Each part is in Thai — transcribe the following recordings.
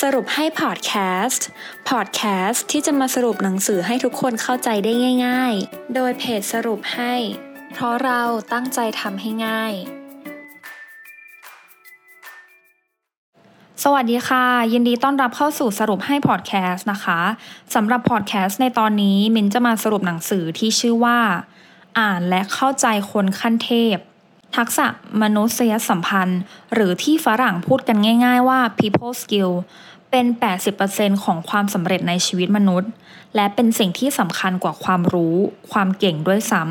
สรุปให้พอดแคสต์ พอดแคสต์ที่จะมาสรุปหนังสือให้ทุกคนเข้าใจได้ง่าย ๆ โดยเพจสรุปให้ เพราะเราตั้งใจทำให้ง่าย สวัสดีค่ะ ยินดีต้อนรับเข้าสู่สรุปให้พอดแคสต์นะคะสำหรับพอดแคสต์ในตอนนี้มินจะมาสรุปหนังสือที่ชื่อว่า อ่านและเข้าใจคนขั้นเทพ ทักษะมนุษยสัมพันธ์ หรือที่ฝรั่งพูดกันง่าย ๆ ว่า people skill เป็น 80%ของความสำเร็จในชีวิตมนุษย์ และเป็นสิ่งที่สำคัญกว่าความรู้ ความเก่งด้วยซ้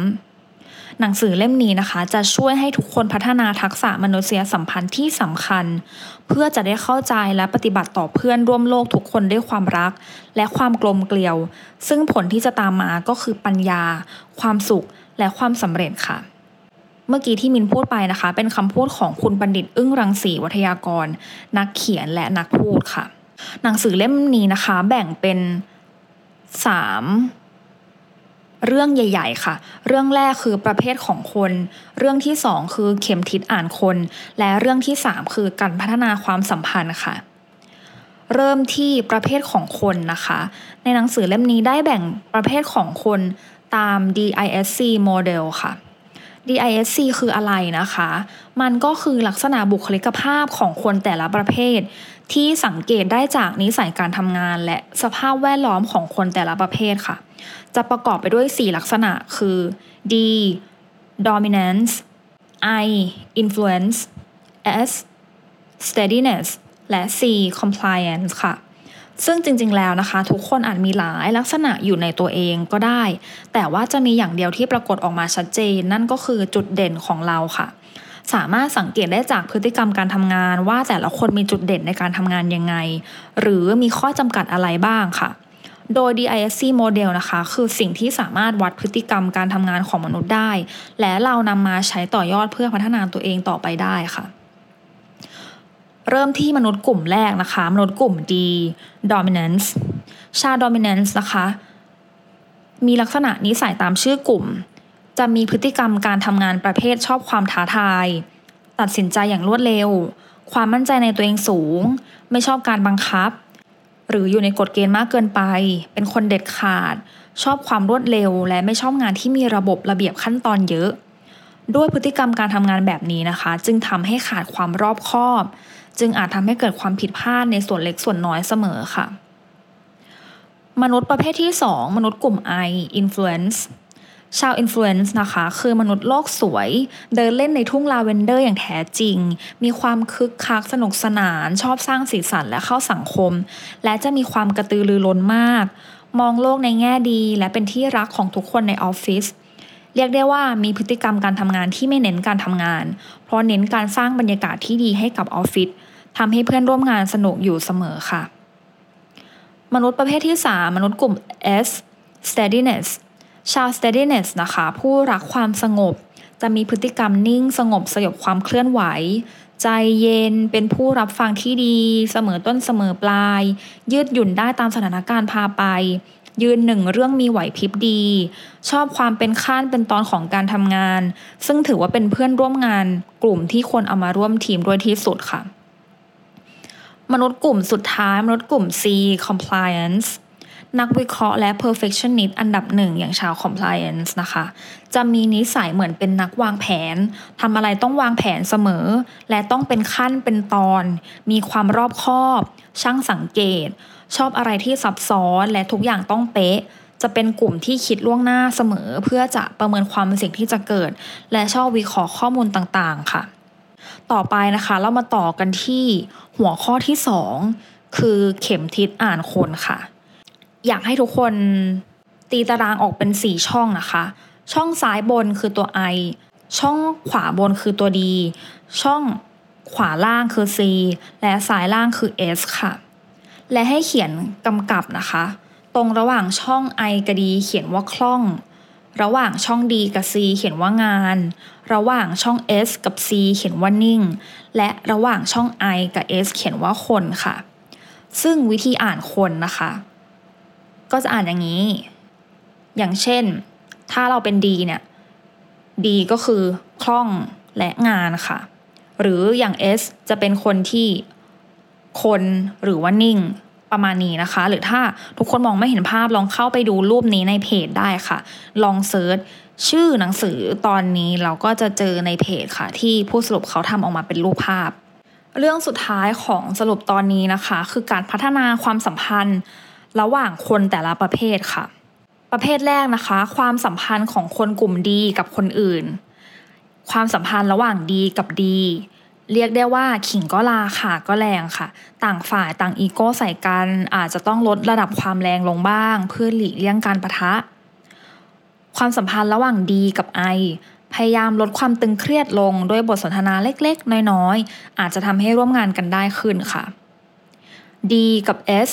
ำหนังสือเล่มนี้นะคะ จะช่วยให้ทุกคนพัฒนาทักษะมนุษยสัมพันธ์ที่สำคัญ เพื่อจะได้เข้าใจและปฏิบัติต่อเพื่อนร่วมโลกทุกคนด้วยความรัก และความกลมเกลียว ซึ่งผลที่จะตามมาก็คือปัญญา ความสุข และความสำเร็จค่ะ เมื่อกี้ที่มินพูดไปนะคะ เป็นคำพูดของคุณบัณฑิตอึ้งรังสีวัทยากร นักเขียนและนักพูดค่ะ หนังสือเล่มนี้นะคะ แบ่งเป็นสามเรื่องใหญ่ ๆ ค่ะ เรื่องแรกคือประเภทของคน เรื่องที่สองคือเข็มทิศอ่านคน และเรื่องที่สามคือการพัฒนาความสัมพันธ์ค่ะ เริ่มที่ประเภทของคนนะคะ ในหนังสือเล่มนี้ได้แบ่งประเภทของคนตาม DISC model ค่ะ DISC คืออะไรนะคะ มันก็คือลักษณะบุคลิกภาพของคนแต่ละประเภท ที่สังเกตได้จากนิสัยการทำงาน และสภาพแวดล้อมของคนแต่ละประเภทค่ะ จะประกอบไปด้วย 4 ลักษณะคือ D dominance I influence S steadiness และ C compliance ค่ะ ซึ่งจริงๆแล้วนะคะ ทุกคนอาจมีหลายลักษณะอยู่ในตัวเองก็ได้ แต่ว่าจะมีอย่างเดียวที่ปรากฏออกมาชัดเจน นั่นก็คือจุดเด่นของเราค่ะ สามารถสังเกตได้จากพฤติกรรมการทำงาน ว่าแต่ละคนมีจุดเด่นในการทำงานยังไง หรือมีข้อจำกัดอะไรบ้างค่ะโดย DISC model นะคะ คือสิ่งที่สามารถวัดพฤติกรรมการทำงานของมนุษย์ได้ และเรานำมาใช้ต่อยอดเพื่อพัฒนาตัวเองต่อไปได้ค่ะ เริ่มที่มนุษย์กลุ่มแรกนะคะ มนุษย์กลุ่ม D dominance ชา dominance นะคะ มีลักษณะนิสัยตามชื่อกลุ่ม จะมีพฤติกรรมการทำงานประเภทชอบความท้าทาย ตัดสินใจอย่างรวดเร็ว ความมั่นใจในตัวเองสูง ไม่ชอบการบังคับ หรืออยู่ในกฎเกณฑ์มากเกินไป เป็นคนเด็ดขาด ชอบความรวดเร็ว และไม่ชอบงานที่มีระบบระเบียบขั้นตอนเยอะด้วยพฤติกรรมการทำงานแบบนี้นะคะ จึงทำให้ขาดความรอบคอบ จึงอาจทำให้เกิดความผิดพลาดในส่วนเล็กส่วนน้อยเสมอค่ะ มนุษย์ประเภทที่ 2 มนุษย์กลุ่ม I influence ชาว influence นะคะ คือมนุษย์โลกสวย เดินเล่นในทุ่งลาเวนเดอร์อย่างแท้จริง มีความคึกคักสนุกสนาน ชอบสร้างสีสันและเข้าสังคม และจะมีความกระตือรือร้นมาก มองโลกในแง่ดีและเป็นที่รักของทุกคนในออฟฟิศ เรียกได้ว่ามีพฤติกรรมการทำงานที่ไม่เน้นการทำงาน เพราะเน้นการสร้างบรรยากาศที่ดีให้กับออฟฟิศทำให้เพื่อนร่วมงานสนุกอยู่เสมอค่ะ มนุษย์ประเภทที่ 3 มนุษย์กลุ่ม S steadiness ชาว steadiness นะคะ ผู้รักความสงบ จะมีพฤติกรรมนิ่งสงบสยบความเคลื่อนไหว ใจเย็นเป็นผู้รับฟังที่ดี เสมอต้นเสมอปลาย ยืดหยุ่นได้ตามสถานการณ์พาไป ยืนหนึ่งเรื่องมีไหวพริบดี ชอบความเป็นขั้นเป็นตอนของการทำงาน ซึ่งถือว่าเป็นเพื่อนร่วมงานกลุ่มที่ควรเอามาร่วมทีมด้วยที่สุดค่ะ มนุษย์กลุ่มสุดท้าย มนุษย์กลุ่ม C compliance นักวิเคราะห์และ perfectionist อันดับหนึ่งอย่างชาว compliance นะคะ จะมีนิสัยเหมือนเป็นนักวางแผนทำอะไรต้องวางแผนเสมอ และต้องเป็นขั้นเป็นตอน มีความรอบคอบ ช่างสังเกต ชอบอะไรที่ซับซ้อนและทุกอย่างต้องเป๊ะ จะเป็นกลุ่มที่คิดล่วงหน้าเสมอ เพื่อจะประเมินความเสิ่ยงที่จะเกิด และชอบวิเคราะห์ข้อมูลต่างๆ ค่ะ ต่อไปนะคะเรามาต่อกันที่หัวข้อที่สองคือเข็มทิศอ่านคนค่ะ อยากให้ทุกคนตีตารางออกเป็นสี่ช่องนะคะ ช่องซ้ายบนคือตัว I ช่องขวาบนคือตัว D ช่องขวาล่างคือ C และซ้ายล่างคือ S ค่ะ และให้เขียนกำกับนะคะ ตรงระหว่างช่อง I กับ D เขียนว่าคล่อง ระหว่างช่อง D กับ C เขียนว่างาน ระหว่างช่อง S กับ C เขียนว่านิ่ง และระหว่างช่อง I กับ S เขียนว่าคนค่ะ ซึ่งวิธีอ่านคนนะคะ ก็จะอ่านอย่างนี้ อย่างเช่น ถ้าเราเป็น D เนี่ย D ก็คือคล่องและงานค่ะ หรืออย่าง S จะเป็นคนที่คนหรือว่านิ่งประมาณนี้นะคะ หรือถ้าทุกคนมองไม่เห็นภาพลองเข้าไปดูรูปนี้ในเพจได้ค่ะ ลองเซิร์ชชื่อหนังสือตอนนี้เราก็จะเจอในเพจค่ะ ที่ผู้สรุปเขาทำออกมาเป็นรูปภาพ เรื่องสุดท้ายของสรุปตอนนี้นะคะ คือการพัฒนาความสัมพันธ์ ระหว่างคนแต่ละประเภทค่ะ ประเภทแรกนะคะ ความสัมพันธ์ของคนกลุ่มดีกับคนอื่น ความสัมพันธ์ระหว่างดีกับดี เรียกได้ว่าขิงก็ลาค่ะก็แรงค่ะ ต่างฝ่ายต่างอีโก้ใส่กันอาจจะต้องลดระดับความแรงลงบ้าง เพื่อหลีกเลี่ยงการประทะ ความสัมพันธ์ระหว่างดีกับไอพยายามลดความตึงเครียดลงด้วยบทสนทนาเล็กๆ น้อยๆ อาจจะทำให้ร่วมงานกันได้ขึ้นค่ะ D กับ S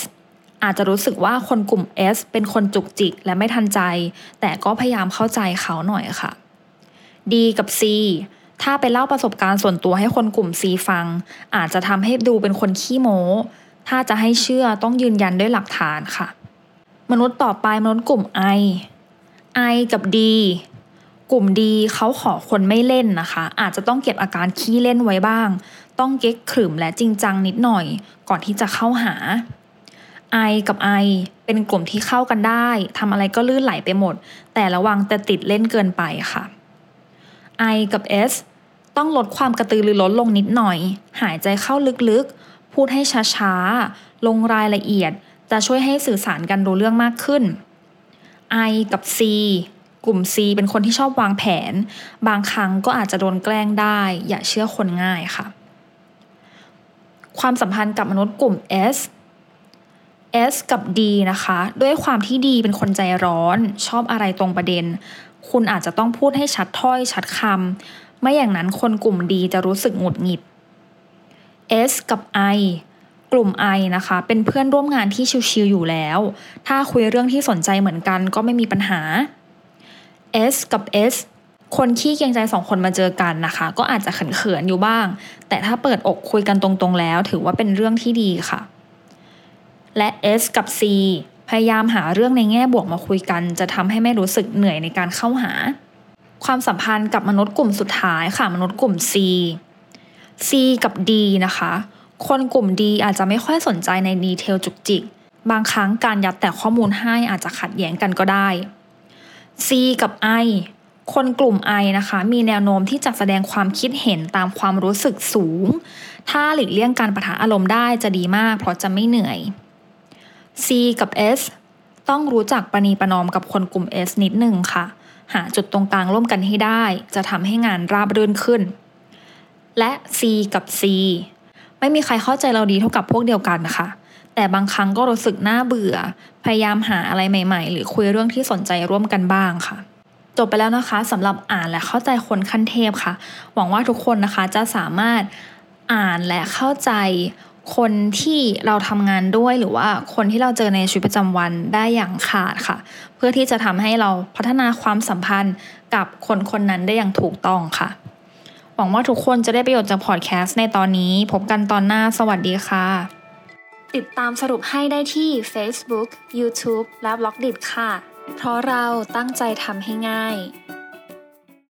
อาจจะรู้สึกว่าคนกลุ่ม S เป็นคนจุกจิกและไม่ทันใจ แต่ก็พยายามเข้าใจเขาหน่อยค่ะ D กับ C ถ้าไปเล่าประสบการณ์ส่วนตัวให้คนกลุ่ม C ฟัง อาจจะทำให้ดูเป็นคนขี้โม้ ถ้าจะให้เชื่อต้องยืนยันด้วยหลักฐานค่ะ มนุษย์ต่อไปมนุษย์กลุ่ม I I กับ D กลุ่มดีเขาขอคนไม่เล่นนะคะ อาจจะต้องเก็บอาการขี้เล่นไว้บ้าง ต้องเก๊กขรึมและจริงจังนิดหน่อย ก่อนที่จะเข้าหา I กับ I เป็นกลุ่มที่เข้ากันได้ทำอะไรก็ลื่นไหลไปหมด แต่ระวังแต่ติดเล่นเกินไปค่ะ I กับ S ต้องลดความกระตือรือร้นลงนิดหน่อย หายใจเข้าลึกๆ พูดให้ช้าๆ ลงรายละเอียด จะช่วยให้สื่อสารกันรู้เรื่องมากขึ้น I กับ C กลุ่ม C เป็นคนที่ชอบวางแผน บางครั้งก็อาจจะโดนแกล้งได้ อย่าเชื่อคนง่ายค่ะ ความสัมพันธ์กับมนุษย์กลุ่ม S S กับ D นะคะ ด้วยความที่ดีเป็นคนใจร้อน ชอบอะไรตรงประเด็น คุณอาจจะต้องพูดให้ชัดถ้อยชัดคำไม่อย่างนั้นคนกลุ่มดีจะรู้สึกหงุดหงิด S กับ I กลุ่ม I นะคะ เป็นเพื่อนร่วมงานที่ชิวๆอยู่แล้ว ถ้าคุยเรื่องที่สนใจเหมือนกันก็ไม่มีปัญหา S กับ S คนขี้เกรงใจสองคนมาเจอกันนะคะ ก็อาจจะเขินๆอยู่บ้าง แต่ถ้าเปิดอกคุยกันตรงๆแล้ว ถือว่าเป็นเรื่องที่ดีค่ะ และ S กับ C พยายามหาเรื่องในแง่บวกมาคุยกัน จะทำให้ไม่รู้สึกเหนื่อยในการเข้าหา ความสัมพันธ์กับมนุษย์กลุ่มสุดท้ายค่ะมนุษย์กลุ่ม C C กับ D นะคะ คนกลุ่ม D อาจจะไม่ค่อยสนใจในดีเทลจุกจิก บางครั้งการยัดแต่ข้อมูลให้อาจจะขัดแย้งกันก็ได้ C กับ I คนกลุ่ม I นะคะ มีแนวโน้มที่จะแสดงความคิดเห็นตามความรู้สึกสูง ถ้าหลีกเลี่ยงการประทะอารมณ์ได้จะดีมาก เพราะจะไม่เหนื่อย C กับ S ต้องรู้จักประนีประนอมกับคนกลุ่ม S นิดหนึ่งค่ะ หาจุดตรงกลางร่วมกันให้ได้ จะทำให้งานราบรื่นขึ้น และ C กับ C ไม่มีใครเข้าใจเราดีเท่ากับพวกเดียวกันนะคะแต่บางครั้งก็รู้สึกน่าเบื่อ พยายามหาอะไรใหม่ ๆ หรือคุยเรื่องที่สนใจร่วมกันบ้างค่ะ จบไปแล้วนะคะสำหรับอ่านและเข้าใจคนขั้นเทพค่ะ หวังว่าทุกคนนะคะจะสามารถอ่านและเข้าใจ คนที่เราทำงานด้วยหรือว่าคนที่เราเจอในชีวิตประจำวันได้อย่างขาดค่ะ เพื่อที่จะทำให้เราพัฒนาความสัมพันธ์กับคนคนนั้นได้อย่างถูกต้องค่ะ หวังว่าทุกคนจะได้ประโยชน์จากพอดแคสต์ในตอนนี้ พบกันตอนหน้าสวัสดีค่ะ ติดตามสรุปให้ได้ที่ Facebook, YouTube และ b ล็อกดิค่ะ เพราะเราตั้งใจทำให้ง่าย